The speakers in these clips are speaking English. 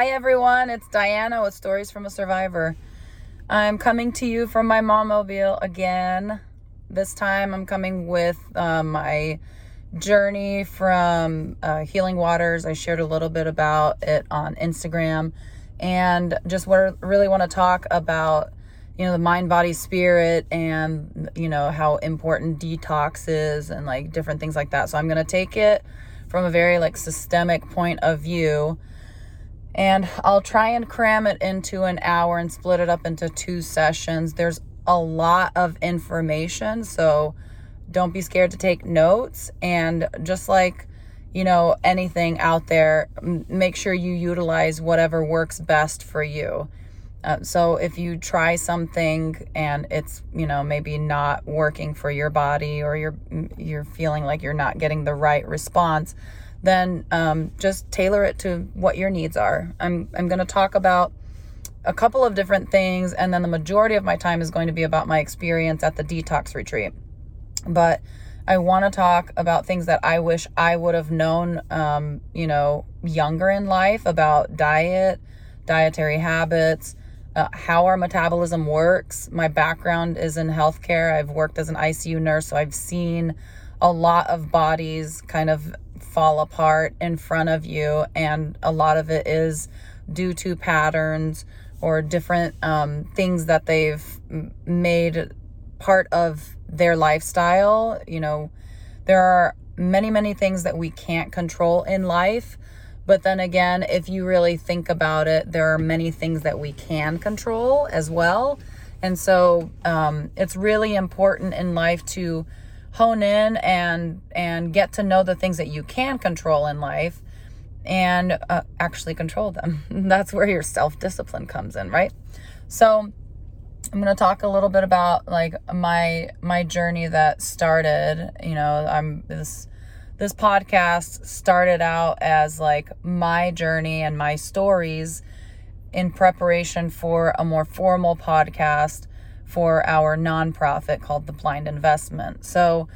Hi, everyone. It's Diana with Stories from a Survivor. I'm coming to you from my mom mobile again. This time I'm coming with uh, my journey from uh, Healing Waters. I shared a little bit about it on Instagram and just what really want to talk about you know the mind body spirit and you know how important detox is and like different things like that so i'm going to take it from a very like systemic point of view and I'll try and cram it into an hour and split it up into two sessions. There's a lot of information, so don't be scared to take notes and just like you know anything out there make sure you utilize whatever works best for you uh, so if you try something and it's you know maybe not working for your body or you're you're feeling like you're not getting the right response then um, just tailor it to what your needs are. I'm, I'm going to talk about a couple of different things, and then the majority of my time is going to be about my experience at the detox retreat. But I want to talk about things that I wish I would have known, um, you know, younger in life about diet, dietary habits, uh, how our metabolism works. My background is in healthcare. I've worked as an ICU nurse, so I've seen a lot of bodies kind of fall apart in front of you. And a lot of it is due to patterns or different um, things that they've made part of their lifestyle. You know, there are many, many things that we can't control in life. But then again, if you really think about it, there are many things that we can control as well. And so um, it's really important in life to hone in and and get to know the things that you can control in life and uh, actually control them. That's where your self-discipline comes in right? So i'm going to talk a little bit about like my my journey that started you know i'm this this podcast started out as like my journey and my stories in preparation for a more formal podcast for our nonprofit called the Blind Investment. So,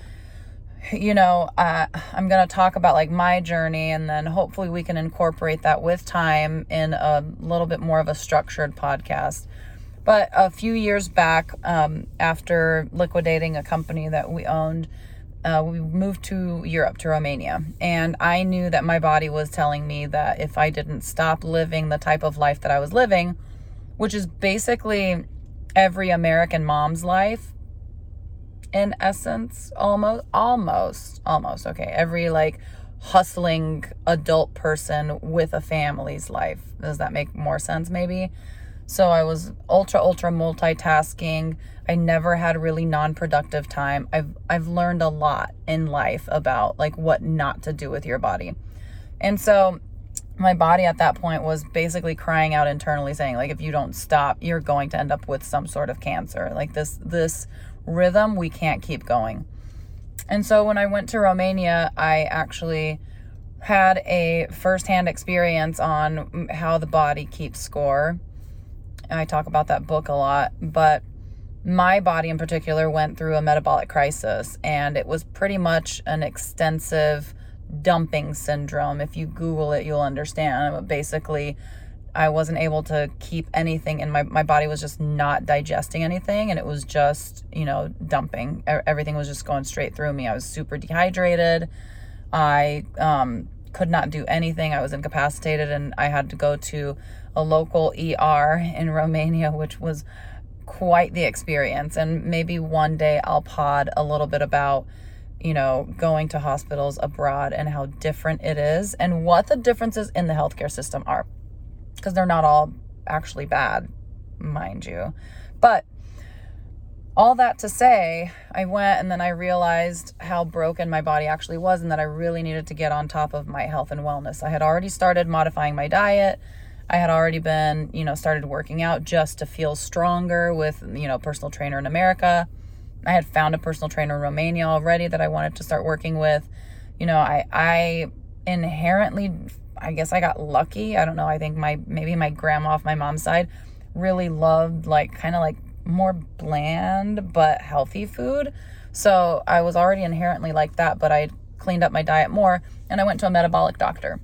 you know, uh, I'm going to talk about like my journey and then hopefully we can incorporate that with time in a little bit more of a structured podcast. But a few years back, um, after liquidating a company that we owned, uh, we moved to Europe, to Romania. And I knew that my body was telling me that if I didn't stop living the type of life that I was living, which is basically every American mom's life in essence almost almost almost okay every like hustling adult person with a family's life. Does that make more sense maybe? So i was ultra ultra multitasking. I never had really non-productive time. I've i've learned a lot in life about like what not to do with your body. And so my body at that point was basically crying out internally saying like if you don't stop you're going to end up with some sort of cancer. Like this this rhythm we can't keep going. And so when i went to romania i actually had a firsthand experience on how the body keeps score. I talk about that book a lot but my body in particular went through a metabolic crisis and it was pretty much an extensive dumping syndrome. If you Google it, you'll understand. But Basically, I wasn't able to keep anything in my my body was just not digesting anything and it was just, you know, dumping. Everything was just going straight through me. I was super dehydrated. I um could not do anything. I was incapacitated and I had to go to a local ER in Romania, which was quite the experience. And maybe one day I'll pod a little bit about you know, going to hospitals abroad and how different it is and what the differences in the healthcare system are. Because they're not all actually bad, mind you. But all that to say, I went and then I realized how broken my body actually was and that I really needed to get on top of my health and wellness. I had already started modifying my diet. I had already been, you know, started working out just to feel stronger with, you know, personal trainer in America. I had found a personal trainer in Romania already that I wanted to start working with. You know, I I inherently I guess I got lucky. I don't know. I think my maybe my grandma off my mom's side really loved like kind of like more bland but healthy food. So I was already inherently like that, but I cleaned up my diet more and I went to a metabolic doctor.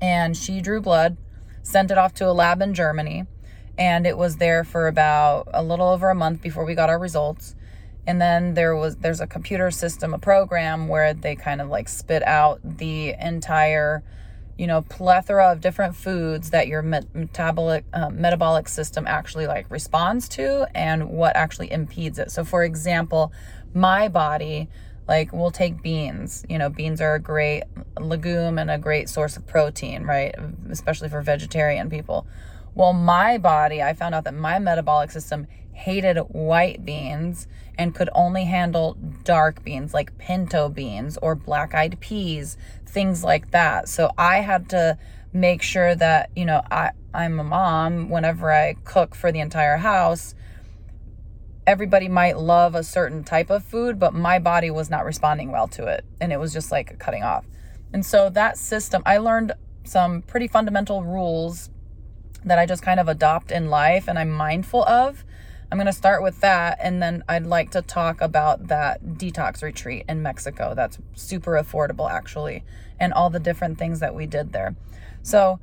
And she drew blood, sent it off to a lab in Germany, and it was there for about a little over a month before we got our results. And then there was there's a computer system, a program where they kind of like spit out the entire you know plethora of different foods that your met- metabolic uh, metabolic system actually like responds to and what actually impedes it. So for example my body like we'll take beans. You know beans are a great legume and a great source of protein right? Especially for vegetarian people. Well my body i found out that my metabolic system hated white beans and could only handle dark beans like pinto beans or black eyed peas, things like that. So I had to make sure that, you know, I, I'm a mom. Whenever I cook for the entire house, everybody might love a certain type of food, but my body was not responding well to it. And it was just like cutting off. And so that system, I learned some pretty fundamental rules that I just kind of adopt in life and I'm mindful of I'm going to start with that. And then I'd like to talk about that detox retreat in Mexico. That's super affordable, actually, and all the different things that we did there. So,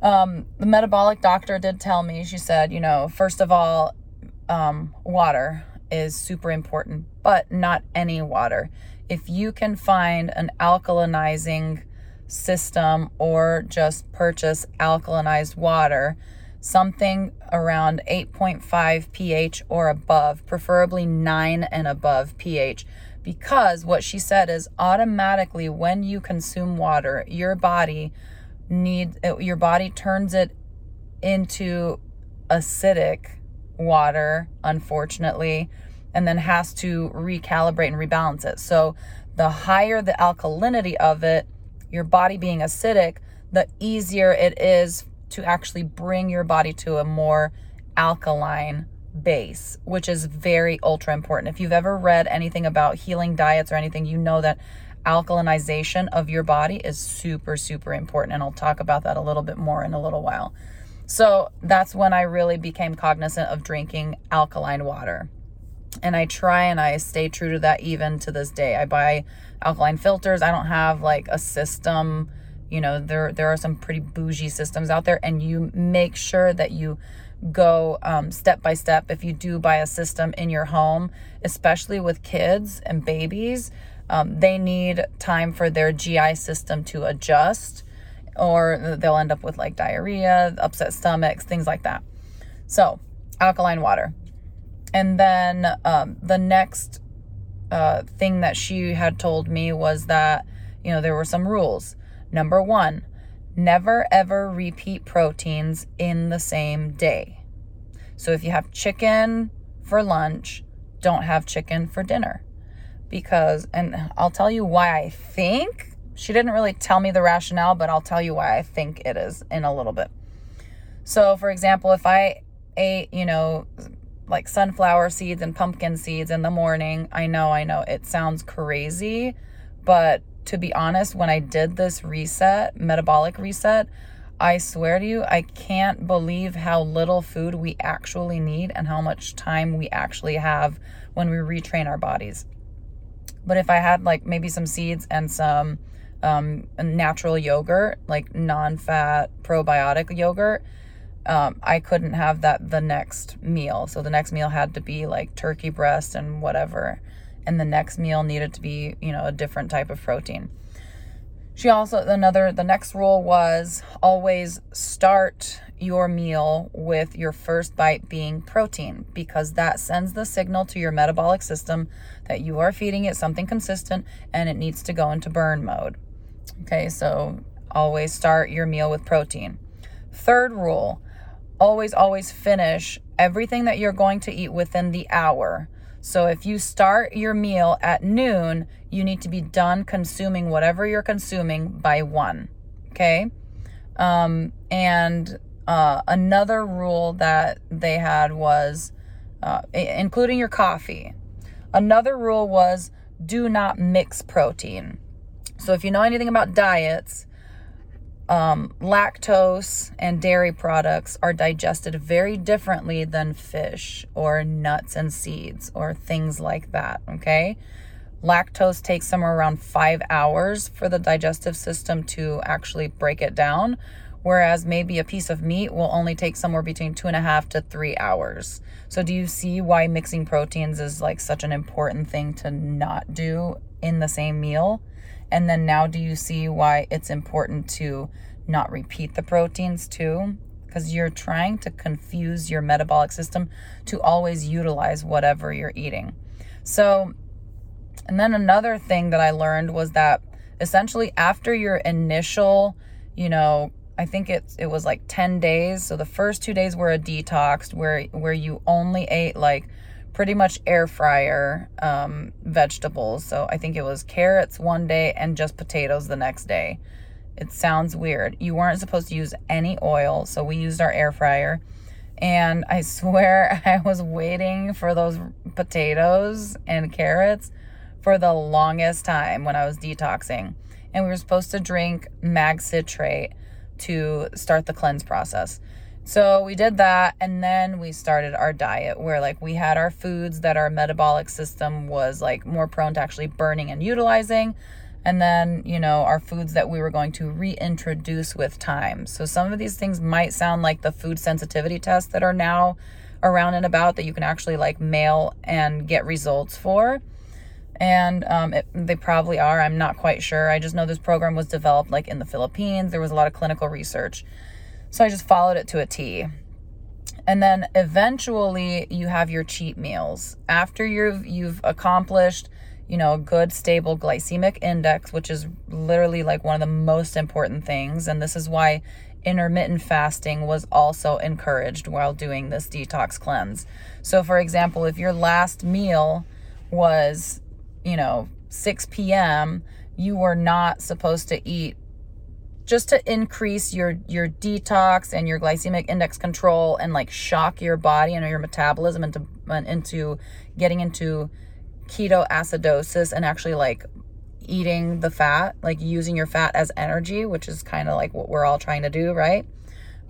um, the metabolic doctor did tell me, she said, you know, first of all, um, water is super important, but not any water. If you can find an alkalinizing system or just purchase alkalinized water, something around 8.5 pH or above, preferably 9 and above pH. Because what she said is automatically when you consume water, your body need your body turns it into acidic water, unfortunately, and then has to recalibrate and rebalance it. So the higher the alkalinity of it, your body being acidic, the easier it is to actually bring your body to a more alkaline base, which is very ultra important. If you've ever read anything about healing diets or anything, you know that alkalinization of your body is super, super important. And I'll talk about that a little bit more in a little while. So that's when I really became cognizant of drinking alkaline water. And I try and I stay true to that even to this day. I buy alkaline filters. I don't have like a system you know there there are some pretty bougie systems out there and you make sure that you go um, step by step if you do buy a system in your home especially with kids and babies. Um, they need time for their gi system to adjust or they'll end up with like diarrhea upset stomachs things like that. So alkaline water. And then um, the next uh, thing that she had told me was that you know there were some rules Number one, never ever repeat proteins in the same day. So if you have chicken for lunch, don't have chicken for dinner. Because, and I'll tell you why I think, she didn't really tell me the rationale, but I'll tell you why I think it is in a little bit. So, for example, if I ate, you know, like sunflower seeds and pumpkin seeds in the morning, I know, I know it sounds crazy, but to be honest, when I did this reset, metabolic reset, I swear to you, I can't believe how little food we actually need and how much time we actually have when we retrain our bodies. But if I had like maybe some seeds and some um, natural yogurt, like non fat probiotic yogurt, um, I couldn't have that the next meal. So the next meal had to be like turkey breast and whatever and the next meal needed to be, you know, a different type of protein. She also, another, the next rule was always start your meal with your first bite being protein because that sends the signal to your metabolic system that you are feeding it something consistent and it needs to go into burn mode. Okay, so always start your meal with protein. Third rule always, always finish everything that you're going to eat within the hour. So if you start your meal at noon, you need to be done consuming whatever you're consuming by one. Okay. Um, and uh, another rule that they had was uh, including your coffee. Another rule was do not mix protein. So if you know anything about diets, um, lactose and dairy products are digested very differently than fish or nuts and seeds or things like that. Okay. Lactose takes somewhere around five hours for the digestive system to actually break it down, Whereas maybe a piece of meat will only take somewhere between two and a half to three hours. So, do you see why mixing proteins is like such an important thing to not do in the same meal? And then now, do you see why it's important to not repeat the proteins too? Because you're trying to confuse your metabolic system to always utilize whatever you're eating. So, and then another thing that I learned was that essentially after your initial, you know, I think it it was like 10 days. So the first 2 days were a detox where where you only ate like pretty much air fryer um, vegetables. So I think it was carrots one day and just potatoes the next day. It sounds weird. You weren't supposed to use any oil, so we used our air fryer. And I swear I was waiting for those potatoes and carrots for the longest time when I was detoxing. And we were supposed to drink mag citrate to start the cleanse process. So we did that and then we started our diet where like we had our foods that our metabolic system was like more prone to actually burning and utilizing and then, you know, our foods that we were going to reintroduce with time. So some of these things might sound like the food sensitivity tests that are now around and about that you can actually like mail and get results for and um, it, they probably are. I'm not quite sure. I just know this program was developed like in the Philippines. There was a lot of clinical research, so I just followed it to a T. And then eventually, you have your cheat meals after you've you've accomplished, you know, a good stable glycemic index, which is literally like one of the most important things. And this is why intermittent fasting was also encouraged while doing this detox cleanse. So, for example, if your last meal was you know, 6 p.m., you were not supposed to eat just to increase your your detox and your glycemic index control and like shock your body and your metabolism into into getting into ketoacidosis and actually like eating the fat, like using your fat as energy, which is kind of like what we're all trying to do, right?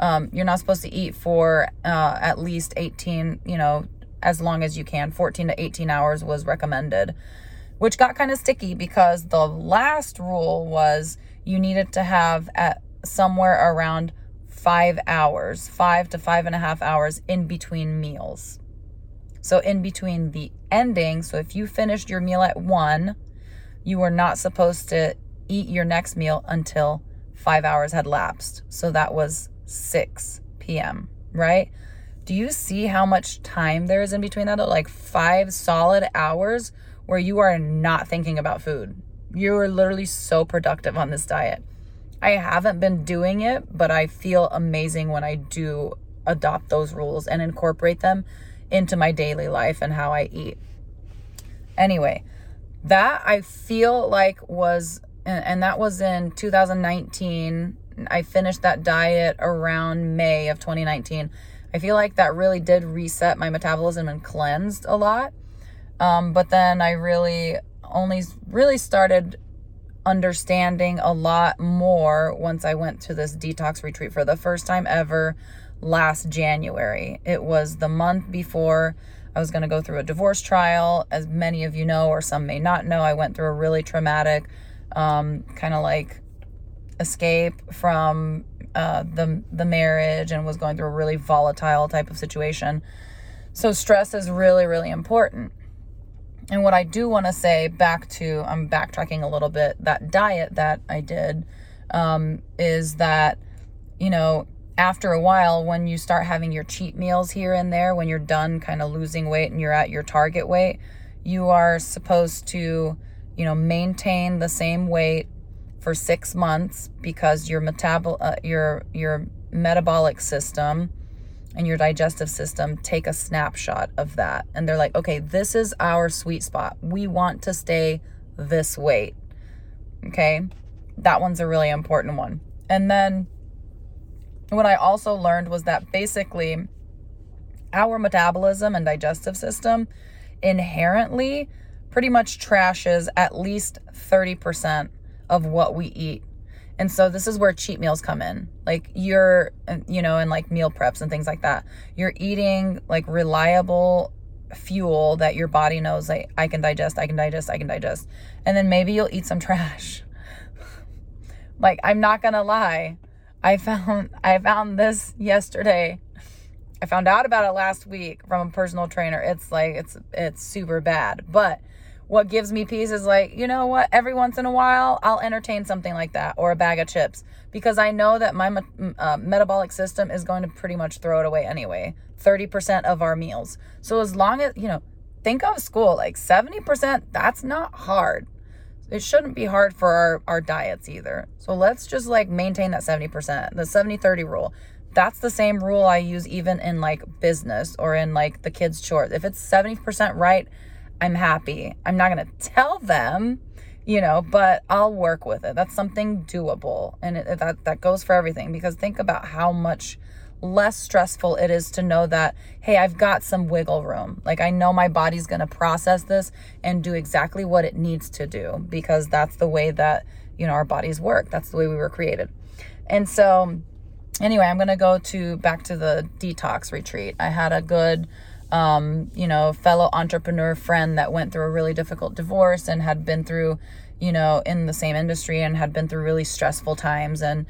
Um, you're not supposed to eat for uh, at least 18, you know, as long as you can. 14 to 18 hours was recommended which got kind of sticky because the last rule was you needed to have at somewhere around five hours, five to five and a half hours in between meals. So, in between the ending, so if you finished your meal at one, you were not supposed to eat your next meal until five hours had lapsed. So, that was 6 p.m., right? Do you see how much time there is in between that? Like five solid hours where you are not thinking about food. You are literally so productive on this diet. I haven't been doing it, but I feel amazing when I do adopt those rules and incorporate them into my daily life and how I eat. Anyway, that I feel like was, and, that was in 2019. I finished that diet around May of 2019. I feel like that really did reset my metabolism and cleansed a lot. Um, but then I really only really started understanding a lot more once I went to this detox retreat for the first time ever last January. It was the month before I was going to go through a divorce trial. As many of you know, or some may not know, I went through a really traumatic, um, kind of like escape from uh, the the marriage and was going through a really volatile type of situation. So stress is really really important. And what I do want to say back to, I'm backtracking a little bit, that diet that I did um, is that, you know, after a while, when you start having your cheat meals here and there, when you're done kind of losing weight and you're at your target weight, you are supposed to, you know, maintain the same weight for six months because your metabol, uh, your your metabolic system and your digestive system take a snapshot of that. And they're like, okay, this is our sweet spot. We want to stay this weight. Okay. That one's a really important one. And then what I also learned was that basically our metabolism and digestive system inherently pretty much trashes at least 30% of what we eat and so this is where cheat meals come in. Like you're, you know, and like meal preps and things like that. You're eating like reliable fuel that your body knows like I can digest, I can digest, I can digest. And then maybe you'll eat some trash. like I'm not going to lie. I found I found this yesterday. I found out about it last week from a personal trainer. It's like it's it's super bad. But what gives me peace is like, you know what? Every once in a while, I'll entertain something like that or a bag of chips because I know that my uh, metabolic system is going to pretty much throw it away anyway. 30% of our meals. So as long as, you know, think of school like 70%, that's not hard it shouldn't be hard for our, our diets either. So let's just like maintain that 70%, the 70 30 rule. That's the same rule I use even in like business or in like the kids' chores. If it's 70% right, I'm happy. I'm not going to tell them, you know, but I'll work with it. That's something doable. And it, that, that goes for everything because think about how much less stressful it is to know that, hey, I've got some wiggle room. Like I know my body's going to process this and do exactly what it needs to do because that's the way that, you know, our bodies work. That's the way we were created. And so, anyway, I'm going to go to back to the detox retreat. I had a good, um, you know, fellow entrepreneur friend that went through a really difficult divorce and had been through, you know, in the same industry and had been through really stressful times. And,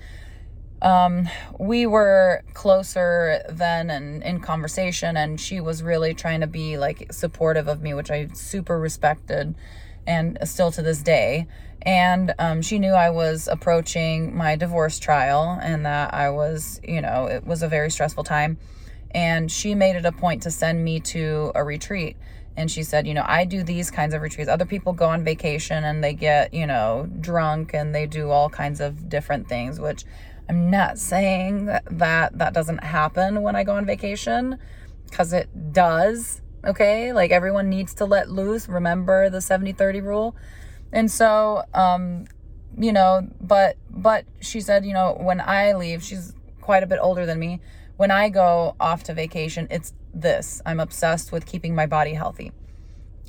um, we were closer then and in conversation, and she was really trying to be like supportive of me, which I super respected and still to this day. And um, she knew I was approaching my divorce trial and that I was, you know, it was a very stressful time. And she made it a point to send me to a retreat. And she said, you know, I do these kinds of retreats. Other people go on vacation and they get, you know, drunk and they do all kinds of different things, which I'm not saying that that doesn't happen when I go on vacation because it does. Okay. Like everyone needs to let loose. Remember the 70 30 rule. And so, um, you know, but, but she said, you know, when I leave, she's quite a bit older than me. When I go off to vacation, it's this I'm obsessed with keeping my body healthy.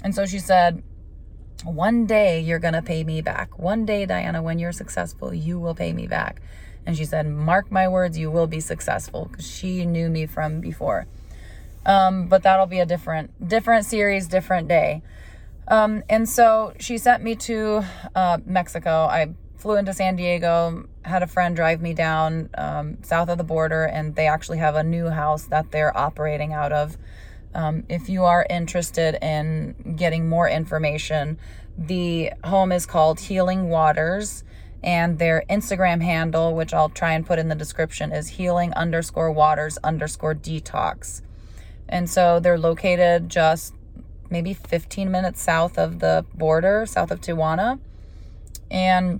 And so she said, one day you're going to pay me back. One day, Diana, when you're successful, you will pay me back. And she said, Mark my words, you will be successful because she knew me from before. Um, but that'll be a different, different series, different day. Um, and so she sent me to uh, Mexico. I flew into San Diego, had a friend drive me down um, south of the border, and they actually have a new house that they're operating out of. Um, if you are interested in getting more information, the home is called Healing Waters and their Instagram handle, which I'll try and put in the description, is healing underscore waters underscore detox. And so they're located just maybe 15 minutes south of the border, south of Tijuana. And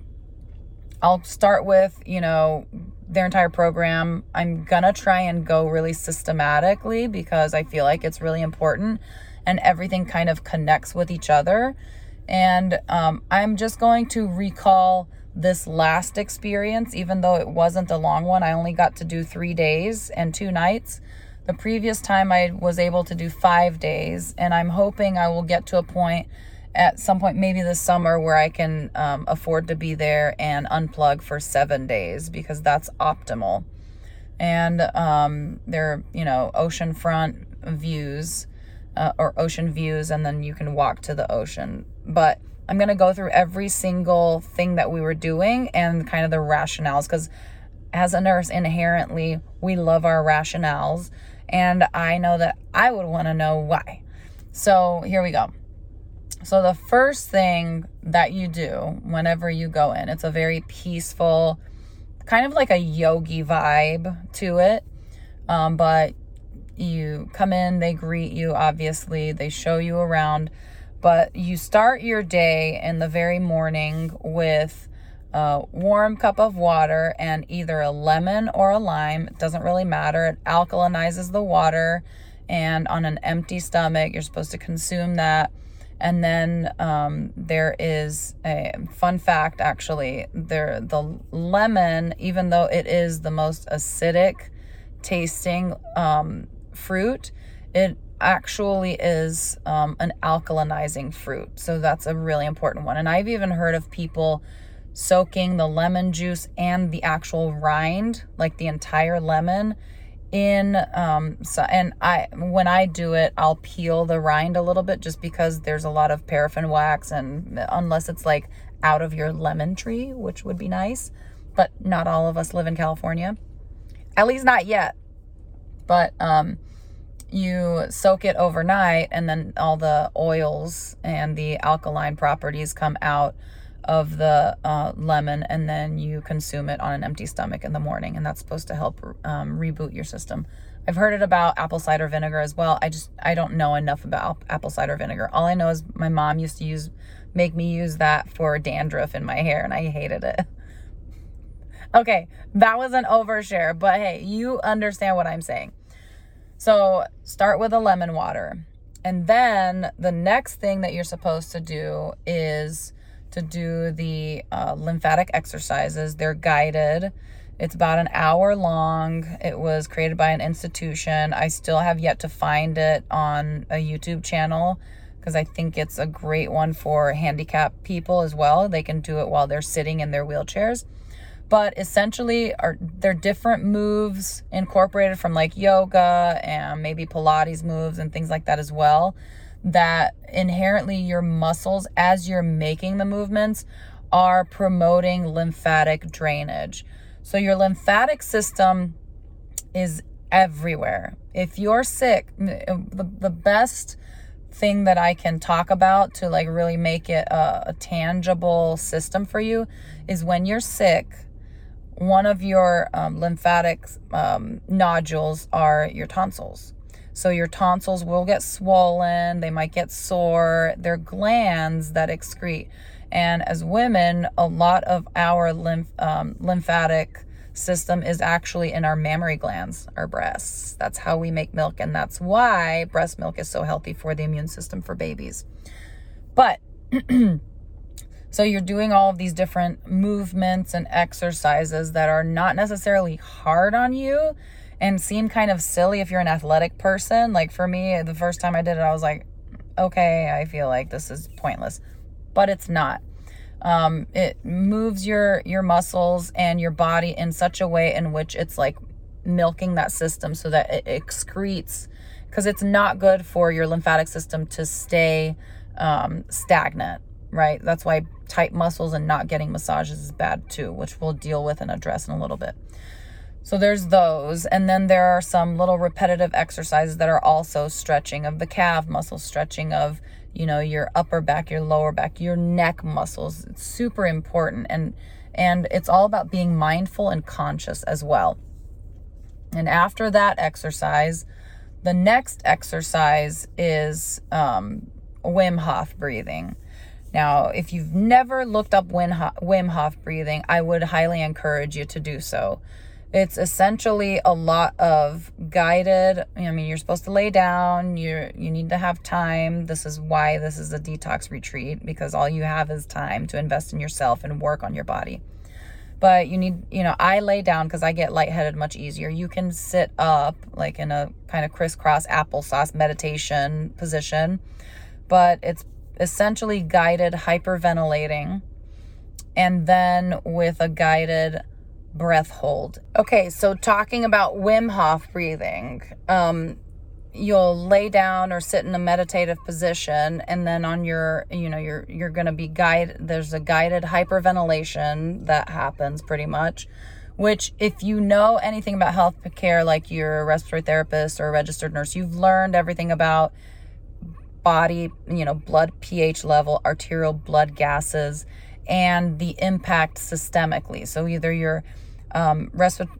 I'll start with, you know, their entire program. I'm gonna try and go really systematically because I feel like it's really important and everything kind of connects with each other. And um, I'm just going to recall this last experience, even though it wasn't a long one, I only got to do three days and two nights. The previous time I was able to do five days, and I'm hoping I will get to a point at some point, maybe this summer, where I can um, afford to be there and unplug for seven days because that's optimal. And um, they're, you know, oceanfront views uh, or ocean views, and then you can walk to the ocean. But I'm going to go through every single thing that we were doing and kind of the rationales because as a nurse, inherently, we love our rationales. And I know that I would want to know why. So here we go. So, the first thing that you do whenever you go in, it's a very peaceful, kind of like a yogi vibe to it. Um, but you come in, they greet you, obviously, they show you around but you start your day in the very morning with a warm cup of water and either a lemon or a lime. It doesn't really matter. It alkalinizes the water. And on an empty stomach, you're supposed to consume that. And then um, there is a fun fact actually, there the lemon, even though it is the most acidic tasting um, fruit, it actually is um, an alkalinizing fruit. So that's a really important one. And I've even heard of people soaking the lemon juice and the actual rind, like the entire lemon, in um so and I when I do it I'll peel the rind a little bit just because there's a lot of paraffin wax and unless it's like out of your lemon tree which would be nice but not all of us live in California. At least not yet. But um, you soak it overnight, and then all the oils and the alkaline properties come out of the uh, lemon, and then you consume it on an empty stomach in the morning, and that's supposed to help um, reboot your system. I've heard it about apple cider vinegar as well. I just I don't know enough about apple cider vinegar. All I know is my mom used to use make me use that for dandruff in my hair, and I hated it. okay, that was an overshare, but hey, you understand what I'm saying. So start with a lemon water. And then the next thing that you're supposed to do is to do the uh, lymphatic exercises. They're guided. It's about an hour long. It was created by an institution. I still have yet to find it on a YouTube channel because I think it's a great one for handicapped people as well. They can do it while they're sitting in their wheelchairs but essentially are they're different moves incorporated from like yoga and maybe pilates moves and things like that as well that inherently your muscles as you're making the movements are promoting lymphatic drainage so your lymphatic system is everywhere if you're sick the, the best thing that I can talk about to like really make it a, a tangible system for you is when you're sick one of your um, lymphatic um, nodules are your tonsils. So your tonsils will get swollen, they might get sore. They're glands that excrete. And as women, a lot of our lymph, um, lymphatic system is actually in our mammary glands, our breasts. That's how we make milk, and that's why breast milk is so healthy for the immune system for babies. But So you're doing all of these different movements and exercises that are not necessarily hard on you and seem kind of silly if you're an athletic person. Like for me, the first time I did it, I was like, okay, I feel like this is pointless, but it's not. Um, it moves your your muscles and your body in such a way in which it's like milking that system so that it excretes because it's not good for your lymphatic system to stay um, stagnant right? That's why tight muscles and not getting massages is bad too, which we'll deal with and address in a little bit. So there's those. And then there are some little repetitive exercises that are also stretching of the calf muscles, stretching of, you know, your upper back, your lower back, your neck muscles. It's super important. And and it's all about being mindful and conscious as well. And after that exercise, the next exercise is um, Wim Hof breathing. Now, if you've never looked up Wim Hof breathing, I would highly encourage you to do so. It's essentially a lot of guided. I mean, you're supposed to lay down. You you need to have time. This is why this is a detox retreat because all you have is time to invest in yourself and work on your body. But you need, you know, I lay down because I get lightheaded much easier. You can sit up like in a kind of crisscross applesauce meditation position, but it's essentially guided hyperventilating and then with a guided breath hold. Okay, so talking about Wim Hof breathing, um, you'll lay down or sit in a meditative position and then on your you know you're you're going to be guided there's a guided hyperventilation that happens pretty much which if you know anything about health care like you're a respiratory therapist or a registered nurse you've learned everything about body, you know, blood pH level, arterial blood gases, and the impact systemically. So either you're um,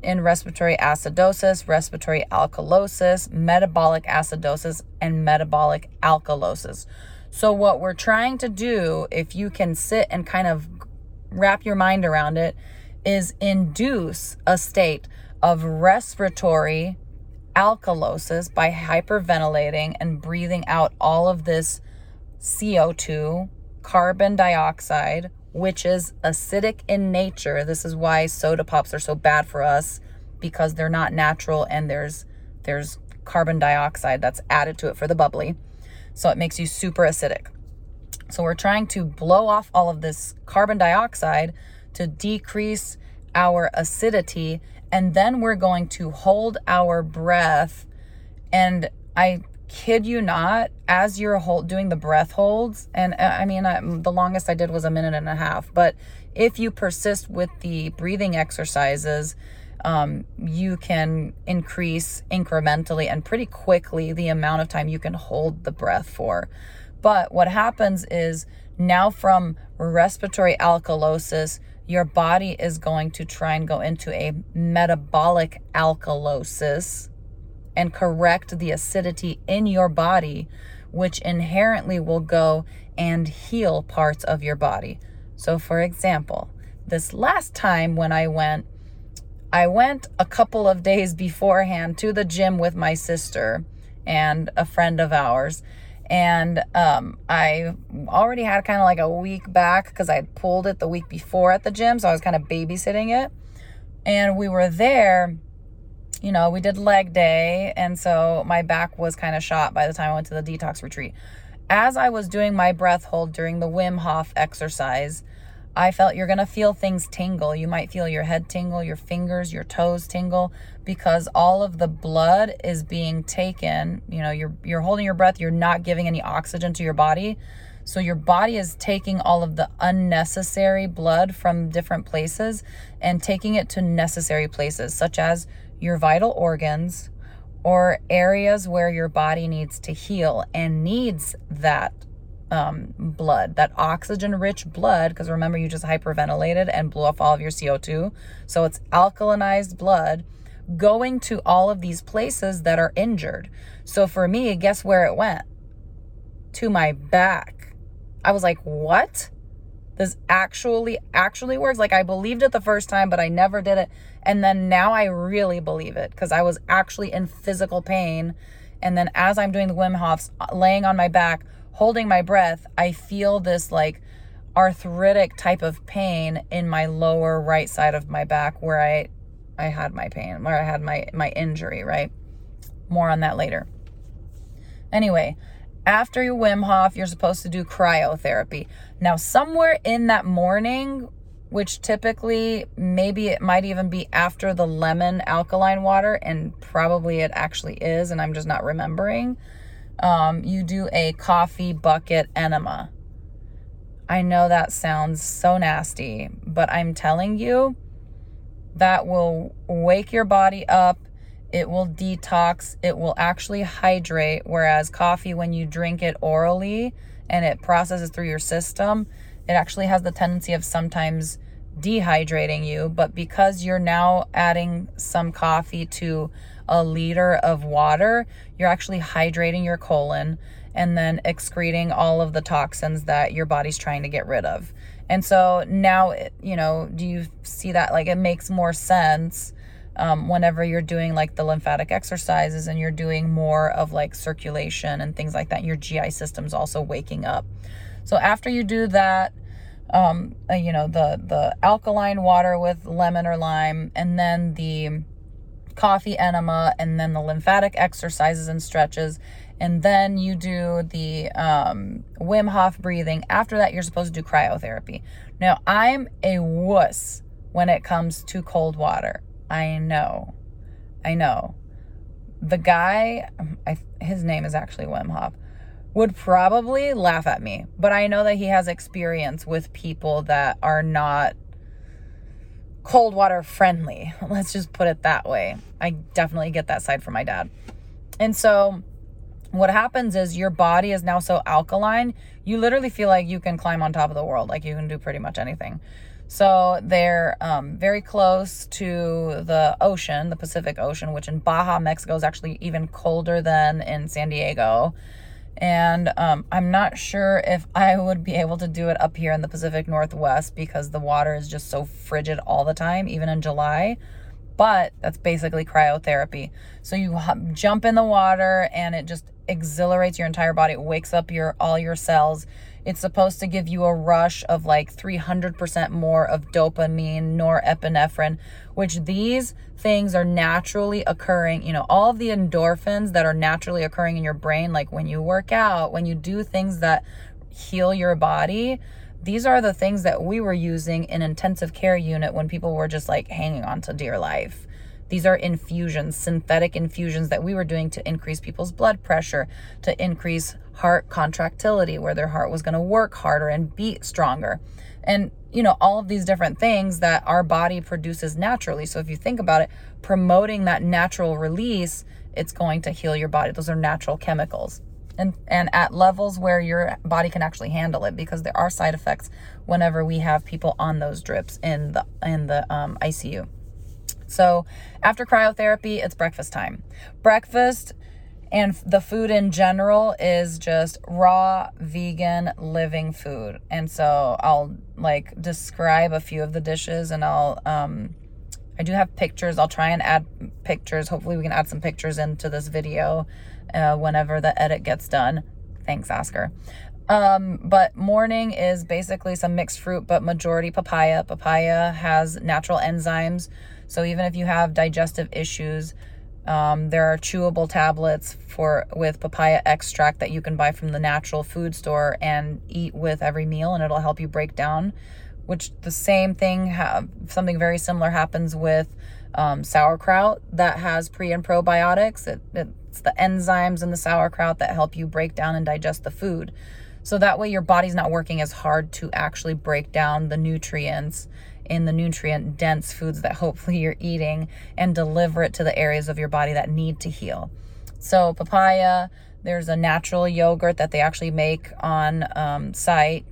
in respiratory acidosis, respiratory alkalosis, metabolic acidosis, and metabolic alkalosis. So, what we're trying to do, if you can sit and kind of wrap your mind around it, is induce a state of respiratory alkalosis by hyperventilating and breathing out all of this CO2, carbon dioxide, which is acidic in nature. This is why soda pops are so bad for us because they're not natural and there's there's carbon dioxide that's added to it for the bubbly. So it makes you super acidic. So we're trying to blow off all of this carbon dioxide to decrease our acidity and then we're going to hold our breath. And I kid you not, as you're hold, doing the breath holds, and uh, I mean, I, the longest I did was a minute and a half, but if you persist with the breathing exercises, um, you can increase incrementally and pretty quickly the amount of time you can hold the breath for. But what happens is now from respiratory alkalosis, your body is going to try and go into a metabolic alkalosis and correct the acidity in your body, which inherently will go and heal parts of your body. So, for example, this last time when I went, I went a couple of days beforehand to the gym with my sister and a friend of ours. And um, I already had kind of like a weak back because I had pulled it the week before at the gym. So I was kind of babysitting it. And we were there, you know, we did leg day. And so my back was kind of shot by the time I went to the detox retreat. As I was doing my breath hold during the Wim Hof exercise, I felt you're going to feel things tingle. You might feel your head tingle, your fingers, your toes tingle because all of the blood is being taken. You know, you're you're holding your breath, you're not giving any oxygen to your body. So your body is taking all of the unnecessary blood from different places and taking it to necessary places such as your vital organs or areas where your body needs to heal and needs that um, blood, that oxygen rich blood, because remember, you just hyperventilated and blew off all of your CO2. So it's alkalinized blood going to all of these places that are injured. So for me, guess where it went? To my back. I was like, what? This actually actually works. Like I believed it the first time, but I never did it. And then now I really believe it because I was actually in physical pain. And then as I'm doing the Wim Hofs, laying on my back, holding my breath, I feel this like arthritic type of pain in my lower right side of my back where I I had my pain, where I had my my injury, right? More on that later. Anyway, after your Wim Hof, you're supposed to do cryotherapy. Now, somewhere in that morning, which typically maybe it might even be after the lemon alkaline water, and probably it actually is, and I'm just not remembering um, you do a coffee bucket enema. I know that sounds so nasty, but I'm telling you, that will wake your body up. It will detox. It will actually hydrate. Whereas coffee, when you drink it orally and it processes through your system, it actually has the tendency of sometimes dehydrating you. But because you're now adding some coffee to a liter of water, you're actually hydrating your colon and then excreting all of the toxins that your body's trying to get rid of. And so now, you know, do you see that? Like it makes more sense um, whenever you're doing like the lymphatic exercises and you're doing more of like circulation and things like that. Your GI system's also waking up. So after you do that, um, uh, you know, the the alkaline water with lemon or lime, and then the coffee enema, and then the lymphatic exercises and stretches. And then you do the um, Wim Hof breathing. After that, you're supposed to do cryotherapy. Now, I'm a wuss when it comes to cold water. I know. I know. The guy, I, his name is actually Wim Hof, would probably laugh at me. But I know that he has experience with people that are not cold water friendly. Let's just put it that way. I definitely get that side from my dad. And so what happens is your body is now so alkaline, you literally feel like you can climb on top of the world, like you can do pretty much anything. So they're um, very close to the ocean, the Pacific Ocean, which in Baja, Mexico is actually even colder than in San Diego. And um, I'm not sure if I would be able to do it up here in the Pacific Northwest because the water is just so frigid all the time, even in July. But that's basically cryotherapy. So you jump in the water and it just exhilarates your entire body. It wakes up your all your cells. It's supposed to give you a rush of like 300% more of dopamine, norepinephrine, which these things are naturally occurring. You know, all of the endorphins that are naturally occurring in your brain, like when you work out, when you do things that heal your body, these are the things that we were using in intensive care unit when people were just like hanging on to dear life These are infusions, synthetic infusions that we were doing to increase people's blood pressure, to increase heart contractility, where their heart was going to work harder and beat stronger. And, you know, all of these different things that our body produces naturally. So if you think about it, promoting that natural release, it's going to heal your body. Those are natural chemicals. And, and at levels where your body can actually handle it because there are side effects whenever we have people on those drips in the in the um, ICU. So after cryotherapy, it's breakfast time. Breakfast and the food in general is just raw vegan living food. And so I'll like describe a few of the dishes and I'll um I do have pictures. I'll try and add pictures. Hopefully we can add some pictures into this video uh, whenever the edit gets done. Thanks, Oscar. Um, but morning is basically some mixed fruit, but majority papaya. Papaya has natural enzymes so even if you have digestive issues, um, there are chewable tablets for with papaya extract that you can buy from the natural food store and eat with every meal, and it'll help you break down. Which the same thing, something very similar happens with um, sauerkraut that has pre and probiotics. It, it's the enzymes in the sauerkraut that help you break down and digest the food. So that way your body's not working as hard to actually break down the nutrients in the nutrient dense foods that hopefully you're eating and deliver it to the areas of your body that need to heal. So, papaya, there's a natural yogurt that they actually make on um, site,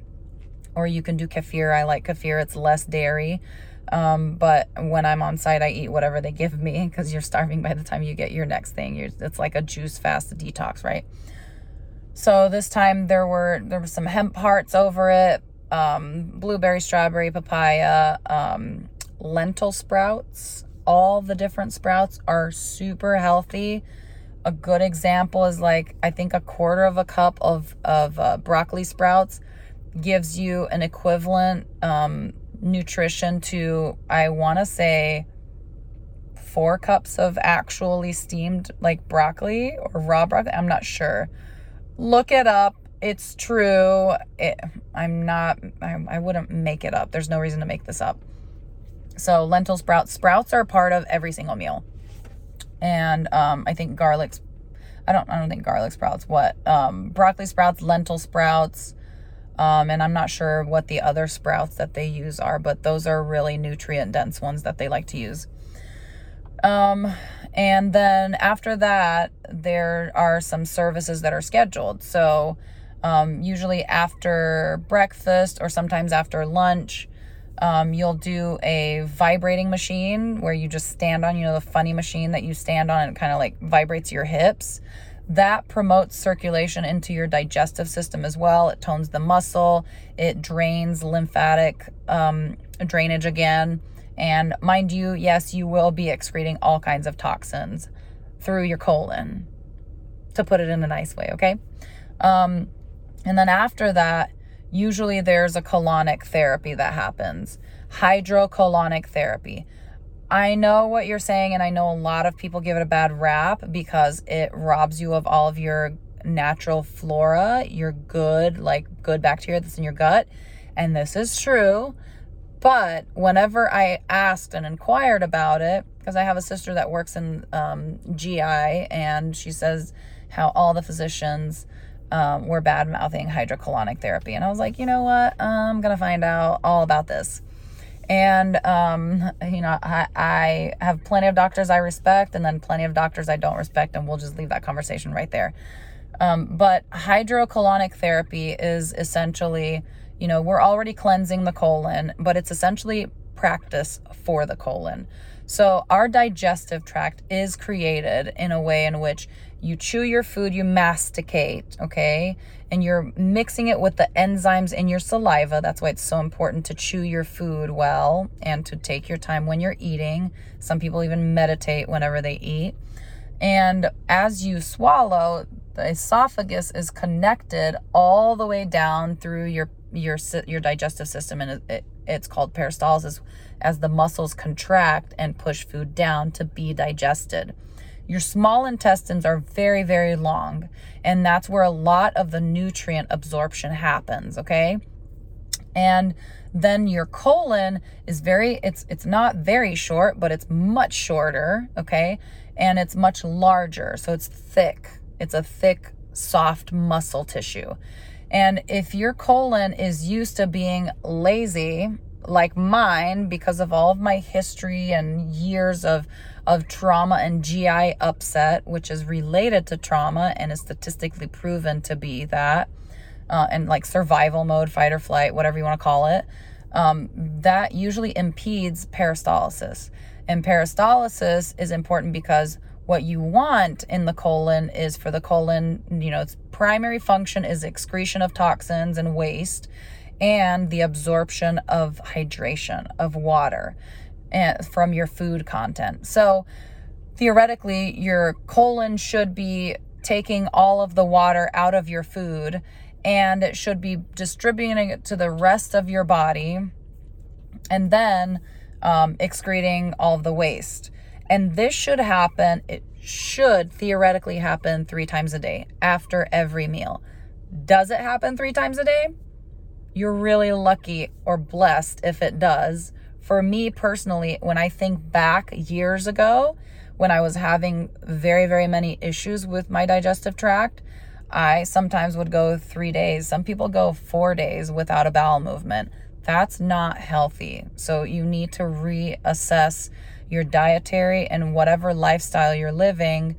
or you can do kefir. I like kefir, it's less dairy. Um, but when I'm on site, I eat whatever they give me because you're starving by the time you get your next thing. You're, it's like a juice fast detox, right? So this time there were there were some hemp hearts over it, um, blueberry, strawberry, papaya, um, lentil sprouts. All the different sprouts are super healthy. A good example is like I think a quarter of a cup of of uh, broccoli sprouts gives you an equivalent um, nutrition to I want to say four cups of actually steamed like broccoli or raw broccoli. I'm not sure. Look it up it's true. It, I'm not, I, I wouldn't make it up. There's no reason to make this up. So, lentil sprouts. Sprouts are part of every single meal. And um, I think garlic, I don't, I don't think garlic sprouts, what? Um, broccoli sprouts, lentil sprouts. Um, and I'm not sure what the other sprouts that they use are, but those are really nutrient dense ones that they like to use. Um, and then after that, there are some services that are scheduled. So, um, usually after breakfast or sometimes after lunch. Um, you'll do a vibrating machine where you just stand on, you know, the funny machine that you stand on and kind of like vibrates your hips. That promotes circulation into your digestive system as well. It tones the muscle, it drains lymphatic um, drainage again. And mind you, yes, you will be excreting all kinds of toxins through your colon, to put it in a nice way, okay? Um, and then after that, usually there's a colonic therapy that happens hydrocolonic therapy. I know what you're saying, and I know a lot of people give it a bad rap because it robs you of all of your natural flora, your good, like good bacteria that's in your gut. And this is true. But whenever I asked and inquired about it, because I have a sister that works in um, GI, and she says how all the physicians um, were bad mouthing hydrocolonic therapy. And I was like, you know what? I'm going to find out all about this. And, um, you know, I, I have plenty of doctors I respect and then plenty of doctors I don't respect. And we'll just leave that conversation right there. Um, but hydrocolonic therapy is essentially, you know, we're already cleansing the colon, but it's essentially practice for the colon. So our digestive tract is created in a way in which you chew your food, you masticate, okay? And you're mixing it with the enzymes in your saliva. That's why it's so important to chew your food well and to take your time when you're eating. Some people even meditate whenever they eat. And as you swallow, the esophagus is connected all the way down through your your your digestive system and it, it's called peristalsis as the muscles contract and push food down to be digested. Your small intestines are very, very long, and that's where a lot of the nutrient absorption happens, okay? And then your colon is very it's it's not very short, but it's much shorter, okay? And it's much larger. So it's thick. It's a thick soft muscle tissue. And if your colon is used to being lazy, like mine, because of all of my history and years of, of trauma and GI upset, which is related to trauma and is statistically proven to be that, uh, and like survival mode, fight or flight, whatever you want to call it, um, that usually impedes peristalsis. And peristalsis is important because what you want in the colon is for the colon, you know, its primary function is excretion of toxins and waste and the absorption of hydration of water from your food content. So theoretically, your colon should be taking all of the water out of your food and it should be distributing it to the rest of your body and then um, excreting all of the waste. And this should happen, it should theoretically happen three times a day after every meal. Does it happen three times a day? You're really lucky or blessed if it does. For me personally, when I think back years ago, when I was having very, very many issues with my digestive tract, I sometimes would go three days. Some people go four days without a bowel movement. That's not healthy. So you need to reassess your dietary and whatever lifestyle you're living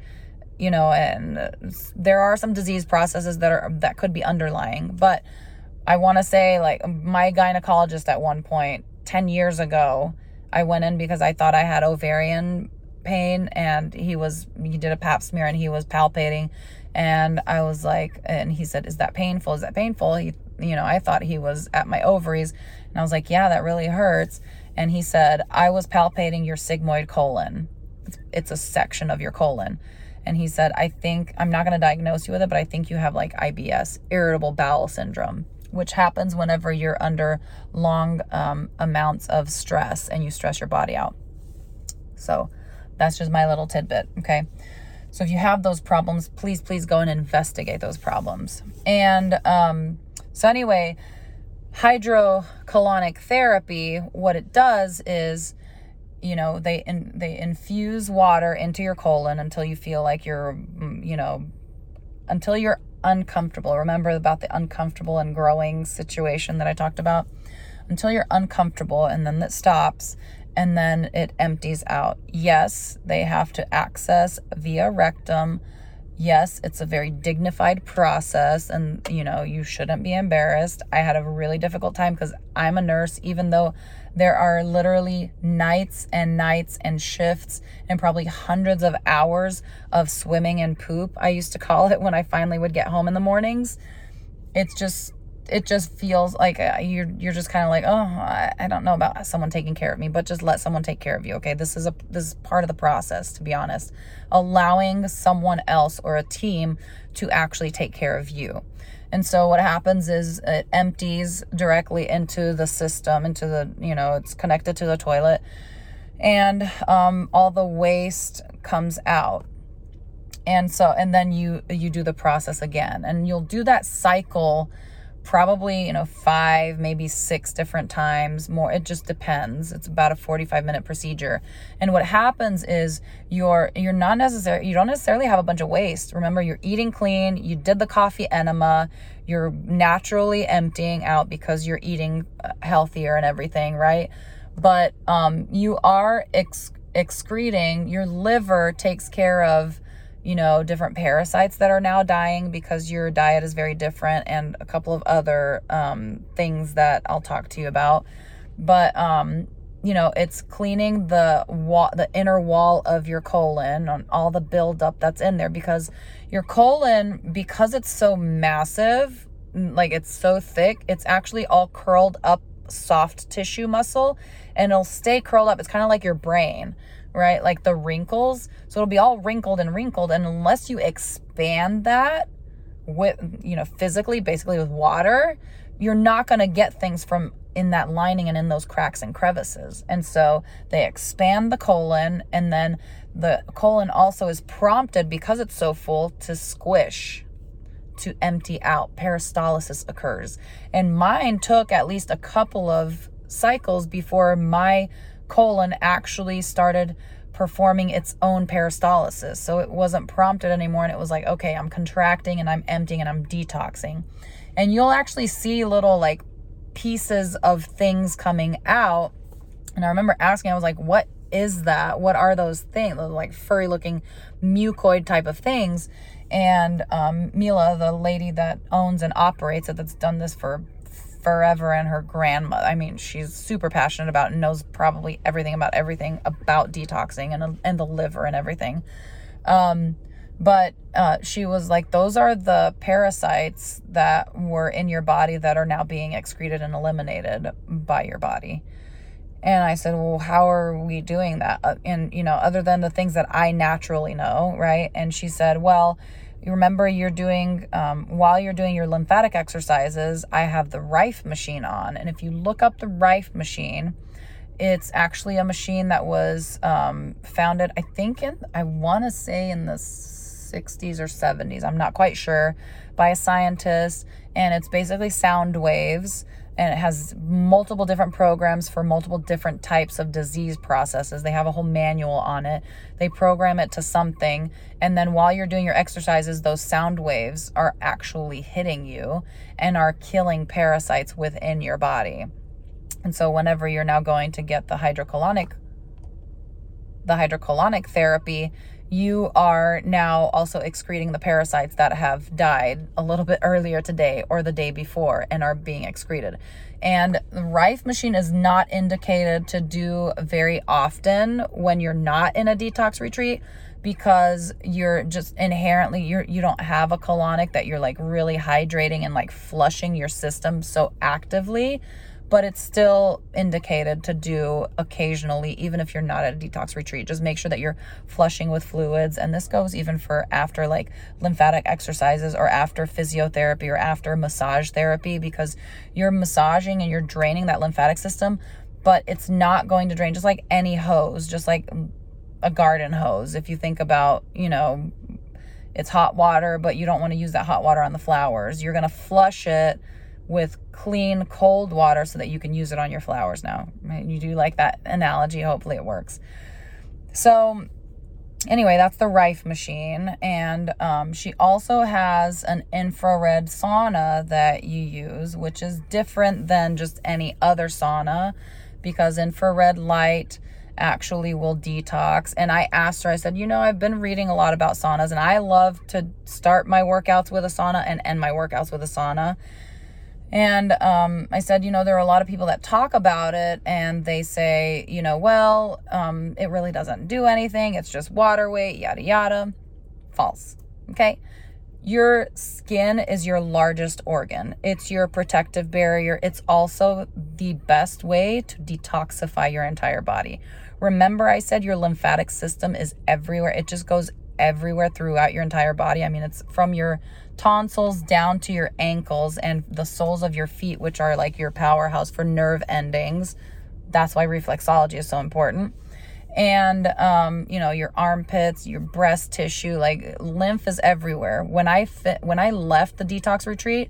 you know and there are some disease processes that are that could be underlying but i want to say like my gynecologist at one point 10 years ago i went in because i thought i had ovarian pain and he was he did a pap smear and he was palpating. And i was like and he said is that painful? Is that painful? He you know i thought he was at my ovaries. And i was like yeah that really hurts. And he said, I was palpating your sigmoid colon. It's, a section of your colon. And he said, I think, I'm not going to diagnose you with it, but I think you have like IBS, irritable bowel syndrome, which happens whenever you're under long um, amounts of stress and you stress your body out. So that's just my little tidbit. Okay. So if you have those problems, please, please go and investigate those problems. And um, so, anyway, hydrocolonic therapy, what it does is, you know, they in, they infuse water into your colon until you feel like you're, mm, you know, until you're uncomfortable. Remember about the uncomfortable and growing situation that I talked about? Until you're uncomfortable and then it stops and then it empties out. Yes, they have to access via rectum yes, it's a very dignified process and you know, you shouldn't be embarrassed. I had a really difficult time because I'm a nurse, even though there are literally nights and nights and shifts and probably hundreds of hours of swimming and poop, I used to call it when I finally would get home in the mornings. It's just it just feels like uh, you're you're just kind of like oh I, I don't know about someone taking care of me but just let someone take care of you okay? This is a this is part of the process to be honest. Allowing someone else or a team to actually take care of you. And so what happens is it empties directly into the system into the you know it's connected to the toilet and um, all the waste comes out. And so and then you you do the process again. And you'll do that cycle probably you know five maybe six different times more it just depends. It's about a 45 minute procedure. And what happens is you're you're not necessarily you don't necessarily have a bunch of waste. Remember you're eating clean you did the coffee enema you're naturally emptying out because you're eating uh, healthier and everything right? But um, you are ex- excreting your liver takes care of you know, different parasites that are now dying because your diet is very different, and a couple of other um, things that I'll talk to you about. But um, you know, it's cleaning the wall, the inner wall of your colon on all the buildup that's in there because your colon, because it's so massive, like it's so thick, it's actually all curled up soft tissue muscle and it'll stay curled up. It's kind of like your brain right? Like the wrinkles. So it'll be all wrinkled and wrinkled. And unless you expand that with, you know, physically, basically with water, you're not going to get things from in that lining and in those cracks and crevices. And so they expand the colon, and then the colon also is prompted because it's so full to squish, to empty out. Peristalsis occurs. And mine took at least a couple of cycles before my colon actually started performing its own peristalsis. So it wasn't prompted anymore. And it was like, okay, I'm contracting and I'm emptying and I'm detoxing. And you'll actually see little like pieces of things coming out. And I remember asking, I was like, what is that? What are those things? Those like furry looking mucoid type of things. And um, Mila, the lady that owns and operates it, that's done this for forever and her grandma i mean she's super passionate about and knows probably everything about everything about detoxing and, and the liver and everything. Um, but uh, she was like those are the parasites that were in your body that are now being excreted and eliminated by your body. And i said well how are we doing that? Uh, and you know other than the things that i naturally know right? And she said well you remember you're doing um, while you're doing your lymphatic exercises i have the rife machine on. And if you look up the rife machine it's actually a machine that was um, founded i think in i want to say in the 60s or 70s i'm not quite sure by a scientist. And it's basically sound waves and it has multiple different programs for multiple different types of disease processes. They have a whole manual on it. They program it to something, and then while you're doing your exercises, those sound waves are actually hitting you and are killing parasites within your body. And so, whenever you're now going to get the hydrocolonic, the hydrocolonic therapy, you are now also excreting the parasites that have died a little bit earlier today or the day before and are being excreted. And the Rife machine is not indicated to do very often when you're not in a detox retreat because you're just inherently you're you don't have a colonic that you're like really hydrating and like flushing your system so actively but it's still indicated to do occasionally, even if you're not at a detox retreat. Just make sure that you're flushing with fluids. And this goes even for after like lymphatic exercises or after physiotherapy or after massage therapy because you're massaging and you're draining that lymphatic system, but it's not going to drain just like any hose, just like a garden hose. If you think about, you know, it's hot water, but you don't want to use that hot water on the flowers, you're going to flush it with clean cold water so that you can use it on your flowers now. You do like that analogy. Hopefully it works. So, anyway, that's the Rife machine. And um, she also has an infrared sauna that you use, which is different than just any other sauna because infrared light actually will detox. And I asked her, I said, you know, I've been reading a lot about saunas and I love to start my workouts with a sauna and end my workouts with a sauna and um, I said, you know, there are a lot of people that talk about it and they say, you know, well, um, it really doesn't do anything. It's just water weight, yada, yada. False. Okay. Your skin is your largest organ, it's your protective barrier. It's also the best way to detoxify your entire body. Remember, I said your lymphatic system is everywhere, it just goes everywhere throughout your entire body. I mean, it's from your tonsils down to your ankles and the soles of your feet, which are like your powerhouse for nerve endings. That's why reflexology is so important. And um, you know, your armpits, your breast tissue, like lymph is everywhere. When I fit when I left the detox retreat,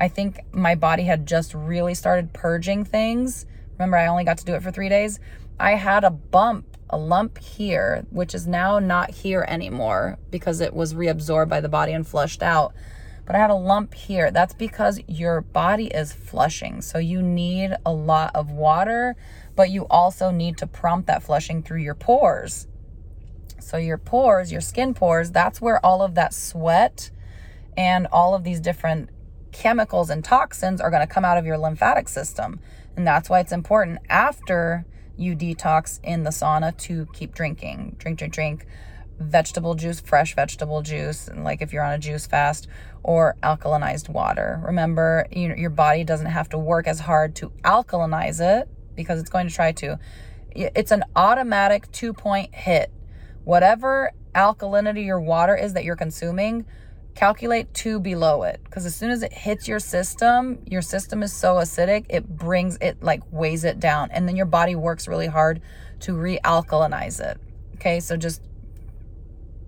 I think my body had just really started purging things. Remember, I only got to do it for three days. I had a bump a lump here, which is now not here anymore because it was reabsorbed by the body and flushed out. But I had a lump here. That's because your body is flushing. So you need a lot of water, but you also need to prompt that flushing through your pores. So your pores, your skin pores, that's where all of that sweat and all of these different chemicals and toxins are going to come out of your lymphatic system. And that's why it's important after you detox in the sauna to keep drinking. Drink, drink, drink vegetable juice, fresh vegetable juice, like if you're on a juice fast, or alkalinized water. Remember, you know, your body doesn't have to work as hard to alkalinize it because it's going to try to. It's an automatic two point hit. Whatever alkalinity your water is that you're consuming, calculate two below it because as soon as it hits your system your system is so acidic it brings it like weighs it down and then your body works really hard to realkalinize it okay so just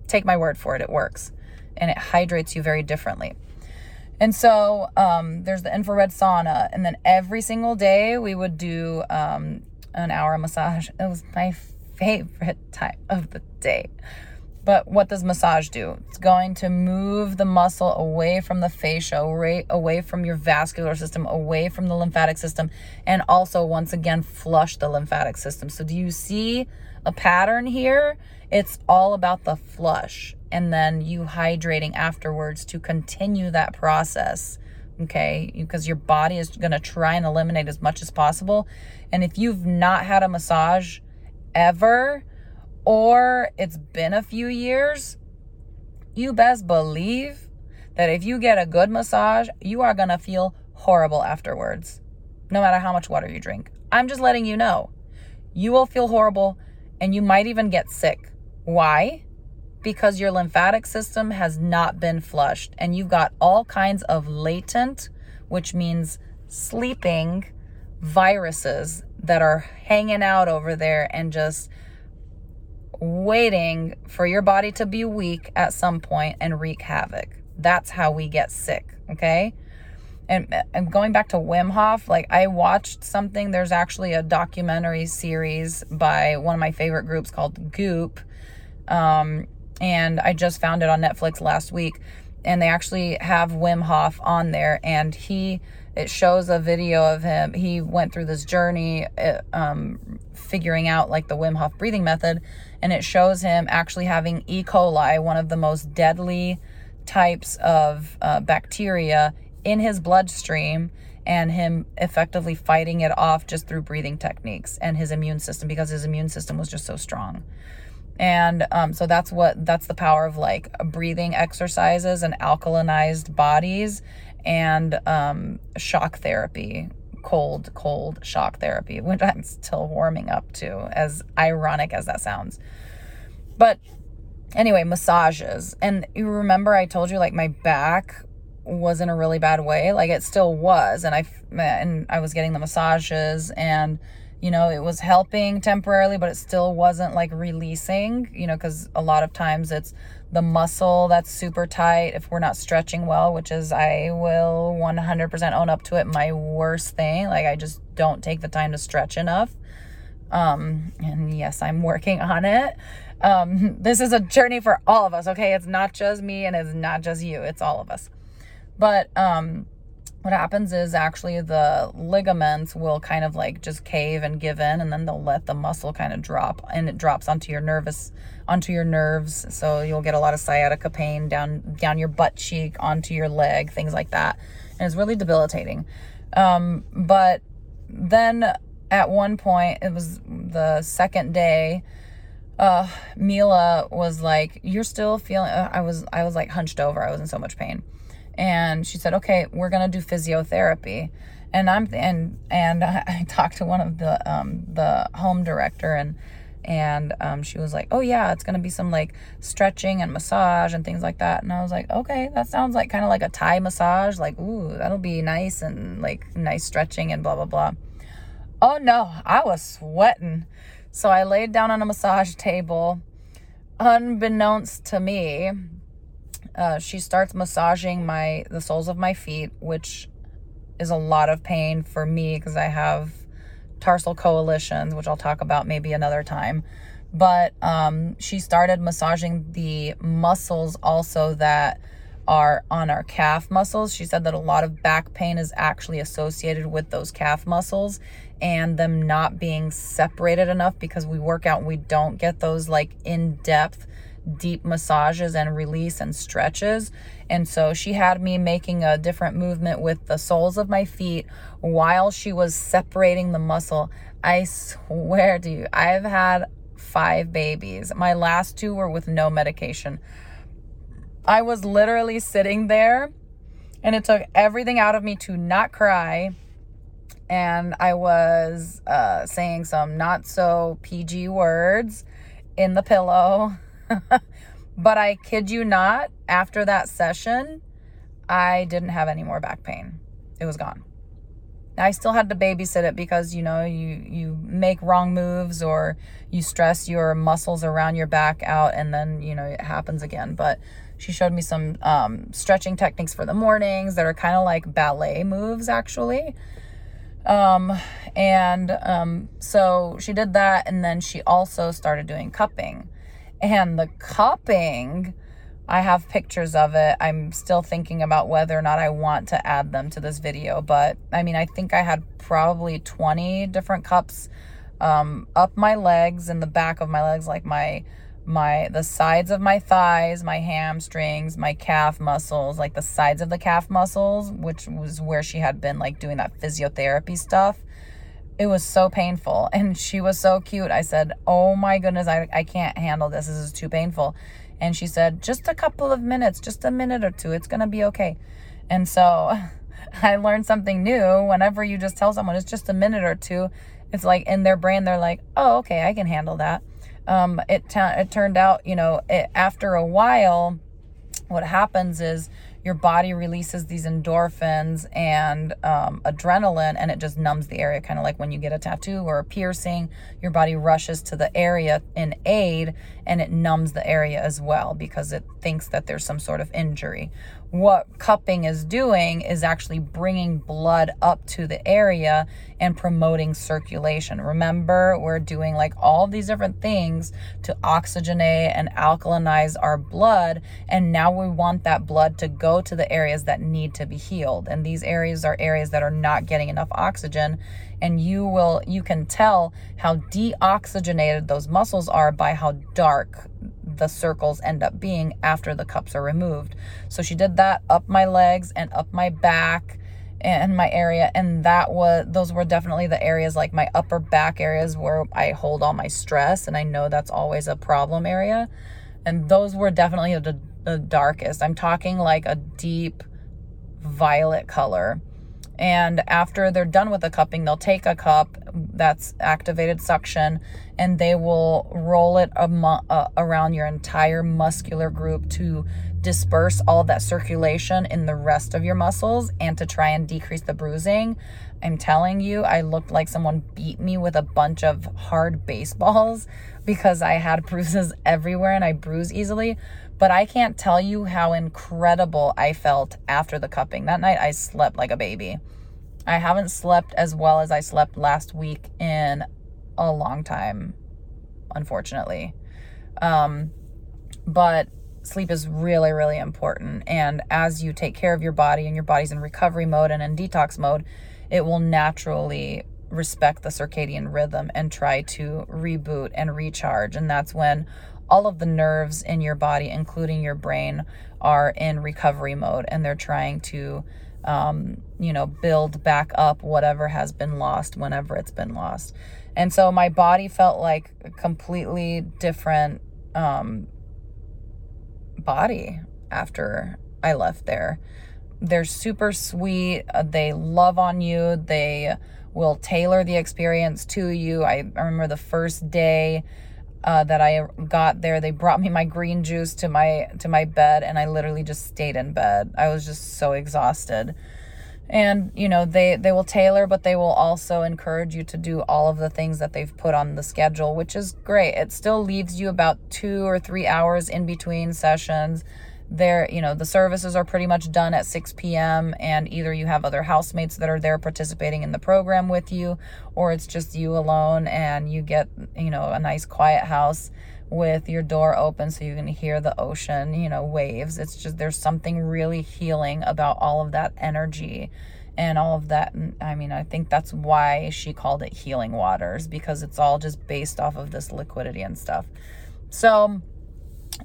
take my word for it it works and it hydrates you very differently And so um, there's the infrared sauna. And then every single day we would do um, an hour massage. It was my favorite time of the day. But what does massage do? It's going to move the muscle away from the fascia, away, from your vascular system, away from the lymphatic system, and also, once again, flush the lymphatic system. So, do you see a pattern here? It's all about the flush and then you hydrating afterwards to continue that process. Okay, because your body is going to try and eliminate as much as possible. And if you've not had a massage ever, or it's been a few years, you best believe that if you get a good massage, you are going to feel horrible afterwards, no matter how much water you drink. I'm just letting you know. You will feel horrible and you might even get sick. Why? Because your lymphatic system has not been flushed and you've got all kinds of latent, which means sleeping viruses that are hanging out over there and just waiting for your body to be weak at some point and wreak havoc. That's how we get sick, okay? And, and going back to Wim Hof, like I watched something, there's actually a documentary series by one of my favorite groups called Goop. Um, and I just found it on Netflix last week. And they actually have Wim Hof on there, and he it shows a video of him. He went through this journey, uh, um, figuring out like the Wim Hof breathing method, and it shows him actually having E. coli, one of the most deadly types of uh, bacteria, in his bloodstream, and him effectively fighting it off just through breathing techniques and his immune system because his immune system was just so strong. And um, so that's what that's the power of like breathing exercises and alkalinized bodies and um, shock therapy cold, cold shock therapy, which I'm still warming up to, as ironic as that sounds. But anyway, massages. And you remember I told you like my back was in a really bad way like it still was and i and i was getting the massages and you know it was helping temporarily but it still wasn't like releasing you know because a lot of times it's the muscle that's super tight if we're not stretching well, which is I will 100% own up to it. My worst thing, like I just don't take the time to stretch enough. Um, and yes, I'm working on it. Um, this is a journey for all of us, okay? It's not just me and it's not just you, it's all of us. But um, what happens is actually the ligaments will kind of like just cave and give in and then they'll let the muscle kind of drop and it drops onto your nervous onto your nerves. So you'll get a lot of sciatica pain down down your butt cheek onto your leg things like that. And it's really debilitating. Um, but then at one point it was the second day uh mila was like you're still feeling uh, i was i was like hunched over. I was in so much pain and she said, "Okay, we're gonna do physiotherapy." And I'm and and I talked to one of the um, the home director and and um, she was like, "Oh yeah, it's gonna be some like stretching and massage and things like that." And I was like, "Okay, that sounds like kind of like a Thai massage. Like, ooh, that'll be nice and like nice stretching and blah blah blah." Oh no, I was sweating. So I laid down on a massage table. Unbeknownst to me, uh, she starts massaging my the soles of my feet, which is a lot of pain for me because I have tarsal coalitions, which I'll talk about maybe another time. But um, she started massaging the muscles also that are on our calf muscles. She said that a lot of back pain is actually associated with those calf muscles and them not being separated enough because we work out and we don't get those like in depth deep massages and release and stretches. And so she had me making a different movement with the soles of my feet while she was separating the muscle. I swear to you, I've had five babies. My last two were with no medication. I was literally sitting there and it took everything out of me to not cry. And I was uh, saying some not so PG words in the pillow. But I kid you not, after that session, I didn't have any more back pain. It was gone. I still had to babysit it because you know you you make wrong moves or you stress your muscles around your back out and then you know it happens again. But She showed me some um, stretching techniques for the mornings that are kind of like ballet moves, actually. Um, and um, so she did that, and then she also started doing cupping. And the cupping, I have pictures of it. I'm still thinking about whether or not I want to add them to this video, but I mean, I think I had probably 20 different cups um, up my legs and the back of my legs, like my my the sides of my thighs, my hamstrings, my calf muscles, like the sides of the calf muscles, which was where she had been like doing that physiotherapy stuff. It was so painful and she was so cute. I said, "Oh my goodness, I I can't handle this. This is too painful." And she said, "Just a couple of minutes, just a minute or two. It's to be okay." And so I learned something new. Whenever you just tell someone it's just a minute or two, it's like in their brain they're like, "Oh, okay, I can handle that." um, it, t- it turned out, you know, it, after a while, what happens is your body releases these endorphins and um, adrenaline and it just numbs the area kind of like when you get a tattoo or a piercing your body rushes to the area in aid and it numbs the area as well because it thinks that there's some sort of injury what cupping is doing is actually bringing blood up to the area and promoting circulation. Remember, we're doing like all these different things to oxygenate and alkalinize our blood. And now we want that blood to go to the areas that need to be healed. And these areas are areas that are not getting enough oxygen. And you will, you can tell how deoxygenated those muscles are by how dark the circles end up being after the cups are removed. So she did that up my legs and up my back and my area and that was those were definitely the areas like my upper back areas where I hold all my stress and I know that's always a problem area and those were definitely the, the darkest. I'm talking like a deep violet color and after they're done with the cupping, they'll take a cup that's activated suction and they will roll it uh, around your entire muscular group to disperse all that circulation in the rest of your muscles and to try and decrease the bruising. I'm telling you, I looked like someone beat me with a bunch of hard baseballs because I had bruises everywhere and I bruise easily. But I can't tell you how incredible I felt after the cupping. That night I slept like a baby. I haven't slept as well as I slept last week in a long time, unfortunately. Um, but sleep is really, really important. And as you take care of your body and your body's in recovery mode and in detox mode, it will naturally respect the circadian rhythm and try to reboot and recharge. And that's when all of the nerves in your body, including your brain, are in recovery mode and they're trying to, um, you know, build back up whatever has been lost whenever it's been lost. And so my body felt like a completely different um, body after I left there. They're super sweet. Uh, they love on you. They will tailor the experience to you. I, remember the first day uh, that I got there, they brought me my green juice to my to my bed, and I literally just stayed in bed. I was just so exhausted. And you know they they will tailor, but they will also encourage you to do all of the things that they've put on the schedule, which is great. It still leaves you about two or three hours in between sessions there you know the services are pretty much done at 6 p.m and either you have other housemates that are there participating in the program with you or it's just you alone and you get you know a nice quiet house with your door open so you can hear the ocean you know waves it's just there's something really healing about all of that energy and all of that i mean i think that's why she called it healing waters because it's all just based off of this liquidity and stuff so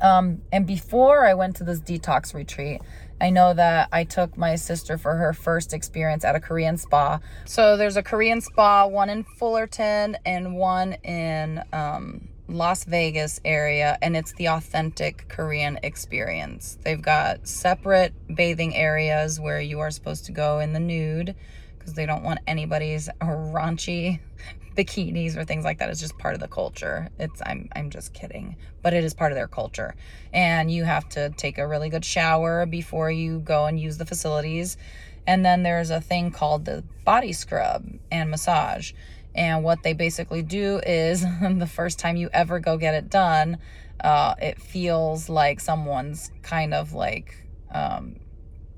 um, and before I went to this detox retreat, I know that I took my sister for her first experience at a Korean spa. So there's a Korean spa, one in Fullerton and one in um, Las Vegas area, and it's the authentic Korean experience. They've got separate bathing areas where you are supposed to go in the nude because they don't want anybody's raunchy bikinis or things like that is just part of the culture. It's I'm I'm just kidding, but it is part of their culture. And you have to take a really good shower before you go and use the facilities. And then there's a thing called the body scrub and massage. And what they basically do is the first time you ever go get it done, uh, it feels like someone's kind of like um,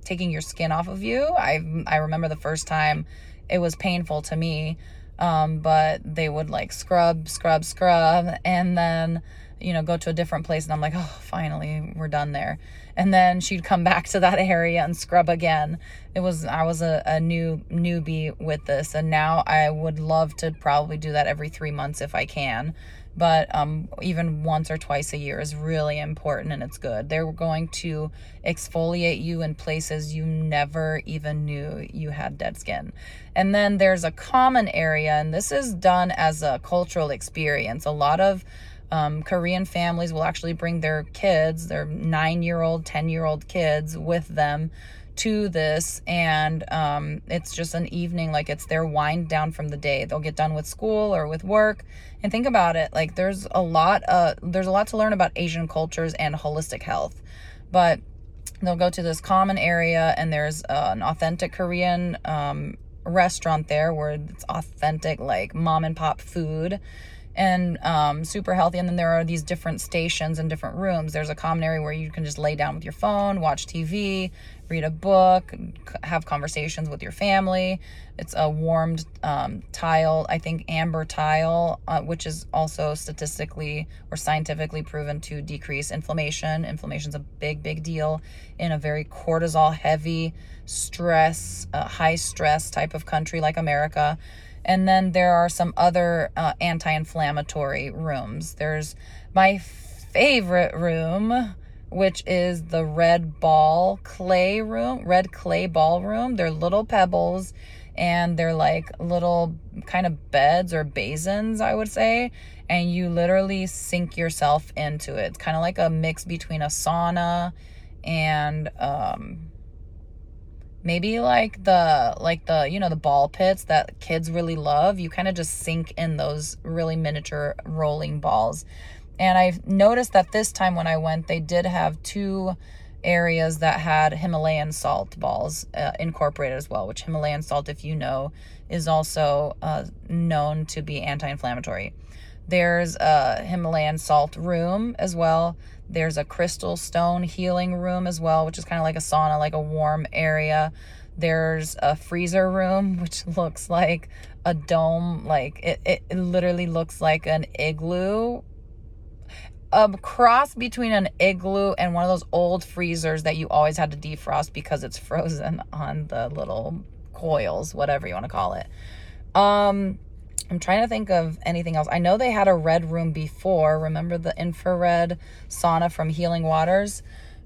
taking your skin off of you. I I remember the first time it was painful to me, um, but they would like scrub, scrub, scrub, and then you know go to a different place, and I'm like, oh, finally we're done there. And then she'd come back to that area and scrub again. It was I was a, a new newbie with this, and now I would love to probably do that every three months if I can but um, even once or twice a year is really important and it's good. They're going to exfoliate you in places you never even knew you had dead skin. And then there's a common area, and this is done as a cultural experience. A lot of um, Korean families will actually bring their kids, their nine year old, 10 year old kids, with them to this. And um, it's just an evening like it's their wind down from the day. They'll get done with school or with work. And think about it like there's a lot uh there's a lot to learn about asian cultures and holistic health. But they'll go to this common area and there's uh, an authentic korean um, restaurant there where it's authentic like mom and pop food and um, super healthy. And then there are these different stations and different rooms. There's a common area where you can just lay down with your phone, watch TV, read a book, have conversations with your family. It's a warmed um, tile, I think amber tile, uh, which is also statistically or scientifically proven to decrease inflammation. Inflammation is a big, big deal in a very cortisol heavy, stress, uh, high stress type of country like America. And then there are some other uh, anti inflammatory rooms. There's my favorite room, which is the red ball clay room, red clay ball room. They're little pebbles and they're like little kind of beds or basins, I would say. And you literally sink yourself into it. It's kind of like a mix between a sauna and um, maybe like the like the you know the ball pits that kids really love you kind of just sink in those really miniature rolling balls. And i've noticed that this time when i went they did have two areas that had himalayan salt balls uh, incorporated as well which himalayan salt if you know is also uh, known to be anti-inflammatory. There's a himalayan salt room as well there's a crystal stone healing room as well, which is kind of like a sauna, like a warm area. There's a freezer room, which looks like a dome. Like it, it, it literally looks like an igloo. A cross between an igloo and one of those old freezers that you always had to defrost because it's frozen on the little coils, whatever you want to call it. Um, I'm trying to think of anything else. I know they had a red room before. Remember the infrared sauna from Healing Waters?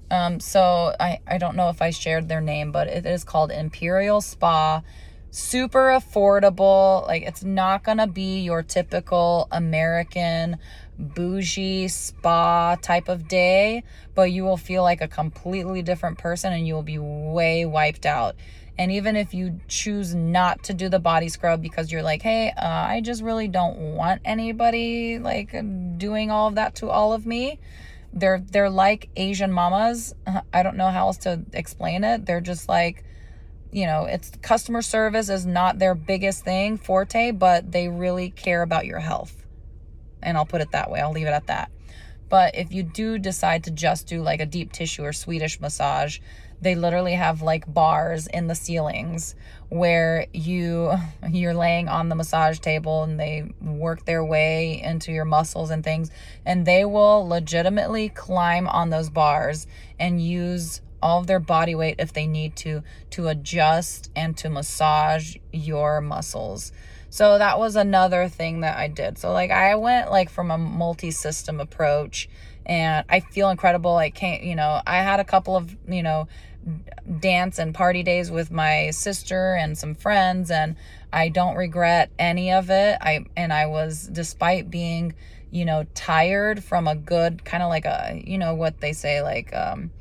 Um, so I, I don't know if I shared their name, but it is called Imperial Spa. Super affordable. Like it's not gonna be your typical American bougie spa type of day, but you will feel like a completely different person and you will be way wiped out. And even if you choose not to do the body scrub because you're like, hey, uh, I just really don't want anybody like doing all of that to all of me. They're they're like Asian mamas. I don't know how else to explain it. They're just like, you know, it's customer service is not their biggest thing forte, but they really care about your health. And I'll put it that way. I'll leave it at that. But if you do decide to just do like a deep tissue or Swedish massage, they literally have like bars in the ceilings where you you're laying on the massage table and they work their way into your muscles and things and they will legitimately climb on those bars and use all of their body weight if they need to to adjust and to massage your muscles so that was another thing that I did. So like I went like from a multi-system approach and I feel incredible. I can't, you know, I had a couple of, you know, dance and party days with my sister and some friends and I don't regret any of it. I and I was despite being, you know, tired from a good kind of like a, you know what they say like um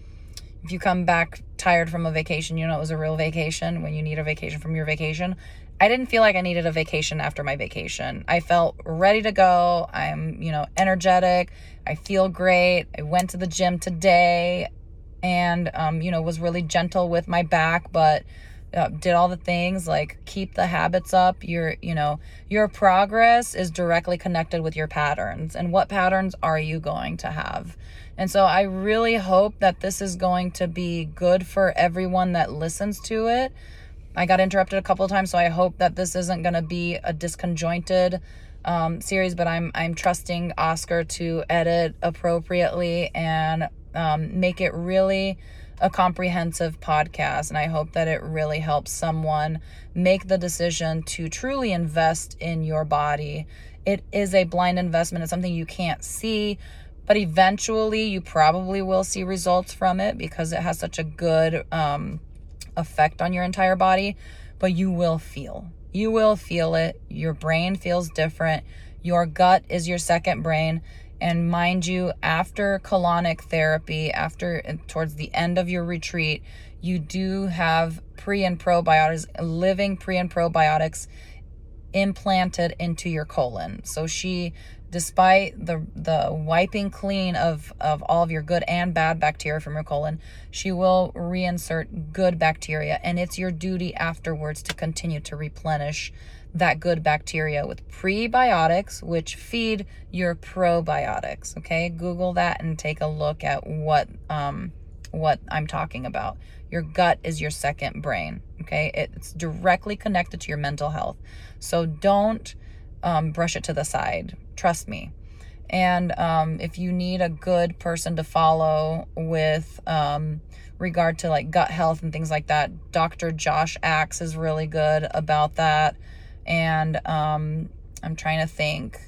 if you come back tired from a vacation, you know it was a real vacation when you need a vacation from your vacation. I didn't feel like I needed a vacation after my vacation. I felt ready to go. I'm, you know, energetic. I feel great. I went to the gym today and, um, you know, was really gentle with my back, but uh, did all the things like keep the habits up. Your you know your progress is directly connected with your patterns. And what patterns are you going to have? And so i really hope that this is going to be good for everyone that listens to it. I got interrupted a couple times so i hope that this isn't going to be a disconjointed um, series but i'm i'm trusting oscar to edit appropriately and um, make it really a comprehensive podcast. And I hope that it really helps someone make the decision to truly invest in your body. It is a blind investment, it's something you can't see, but eventually you probably will see results from it because it has such a good um, effect on your entire body. But you will feel. You will feel it. Your brain feels different. Your gut is your second brain. And mind you, after colonic therapy, after towards the end of your retreat, you do have pre and probiotics, living pre and probiotics implanted into your colon. So she despite the the wiping clean of of all of your good and bad bacteria from your colon she will reinsert good bacteria and it's your duty afterwards to continue to replenish that good bacteria with prebiotics, which feed your probiotics. Okay, Google that and take a look at what um, what I'm talking about. Your gut is your second brain. Okay, it's directly connected to your mental health. So don't um, brush it to the side. Trust me. And um, if you need a good person to follow with um, regard to like gut health and things like that, Dr. Josh Axe is really good about that and um, I'm trying to think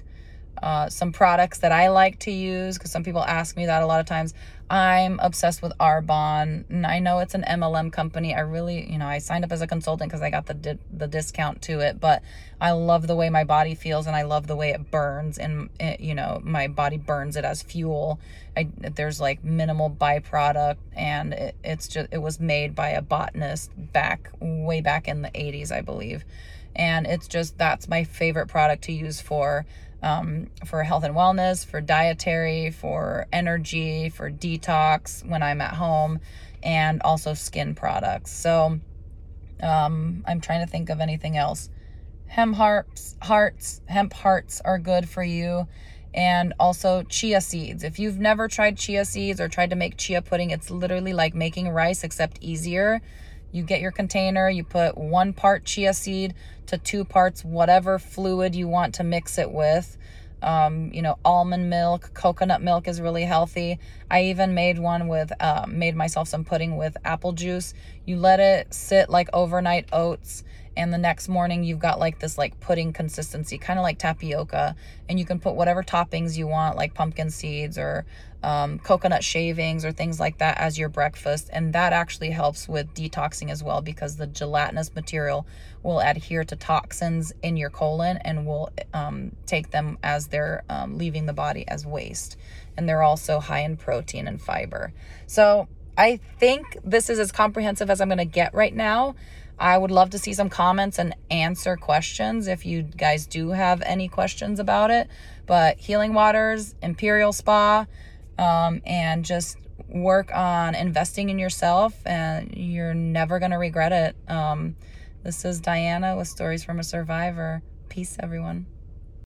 uh, some products that I like to use because some people ask me that a lot of times. I'm obsessed with Arbonne, and I know it's an MLM company. I really, you know, I signed up as a consultant because I got the di- the discount to it. But I love the way my body feels, and I love the way it burns, and it, you know, my body burns it as fuel. I, there's like minimal byproduct, and it, it's just it was made by a botanist back way back in the 80s, I believe and it's just that's my favorite product to use for um, for health and wellness, for dietary, for energy, for detox when I'm at home, and also skin products. So um, I'm trying to think of anything else. Hemp hearts, hearts, hemp hearts are good for you. And also chia seeds. If you've never tried chia seeds or tried to make chia pudding, it's literally like making rice except easier. You get your container, you put one part chia seed to two parts, whatever fluid you want to mix it with. Um, you know, almond milk, coconut milk is really healthy. I even made one with, uh, made myself some pudding with apple juice. You let it sit like overnight oats and the next morning you've got like this like pudding consistency kind of like tapioca and you can put whatever toppings you want like pumpkin seeds or um, coconut shavings or things like that as your breakfast and that actually helps with detoxing as well because the gelatinous material will adhere to toxins in your colon and will um, take them as they're um, leaving the body as waste and they're also high in protein and fiber. So i think this is as comprehensive as i'm going to get right now I would love to see some comments and answer questions if you guys do have any questions about it. But Healing Waters, Imperial Spa, um, and just work on investing in yourself, and you're never going to regret it. Um, this is Diana with Stories from a Survivor. Peace, everyone.